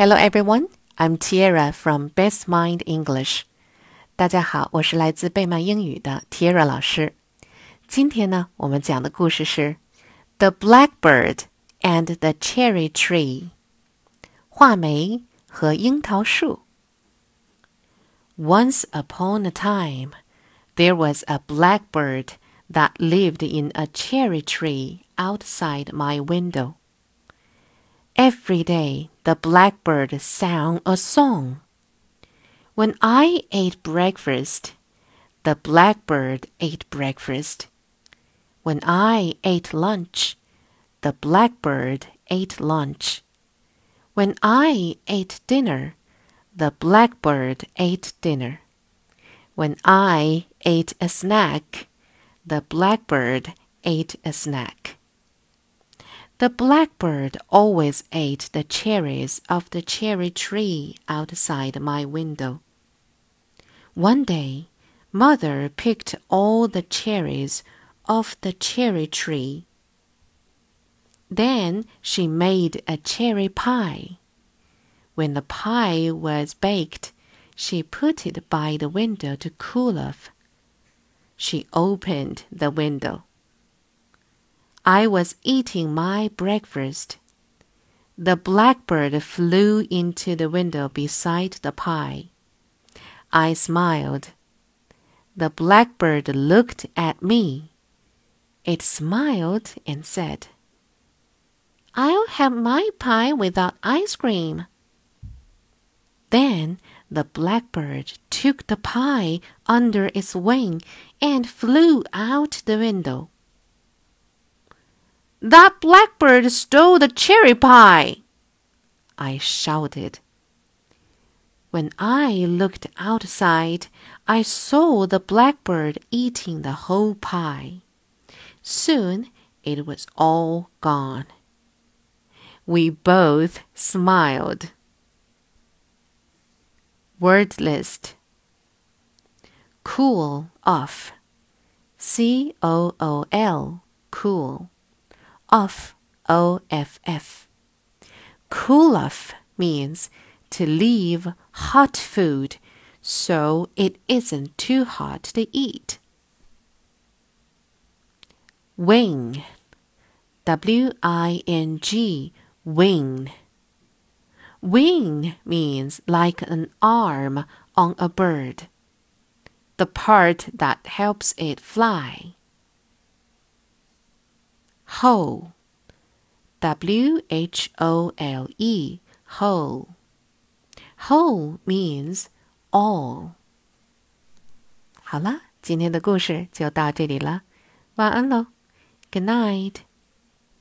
Hello everyone, I'm Tiara from Best Mind English. 大家好，我是来自贝曼英语的 Tiara 老师。今天呢，我们讲的故事是《The Blackbird and the Cherry Tree》。画眉和樱桃树。Once upon a time, there was a blackbird that lived in a cherry tree outside my window. Every day the blackbird sang a song. When I ate breakfast, the blackbird ate breakfast. When I ate lunch, the blackbird ate lunch. When I ate dinner, the blackbird ate dinner. When I ate a snack, the blackbird ate a snack. The blackbird always ate the cherries of the cherry tree outside my window. One day, Mother picked all the cherries off the cherry tree. Then she made a cherry pie. When the pie was baked, she put it by the window to cool off. She opened the window. I was eating my breakfast. The blackbird flew into the window beside the pie. I smiled. The blackbird looked at me. It smiled and said, I'll have my pie without ice cream. Then the blackbird took the pie under its wing and flew out the window. That blackbird stole the cherry pie! I shouted. When I looked outside, I saw the blackbird eating the whole pie. Soon it was all gone. We both smiled. Word list Cool off. C O O L. Cool off, O F F. Cool off means to leave hot food so it isn't too hot to eat. Wing, W I N G, wing. Wing means like an arm on a bird, the part that helps it fly whole. W H O L E, whole. Whole means all. 好了，今天的故事就到这里了，晚安喽，Good night.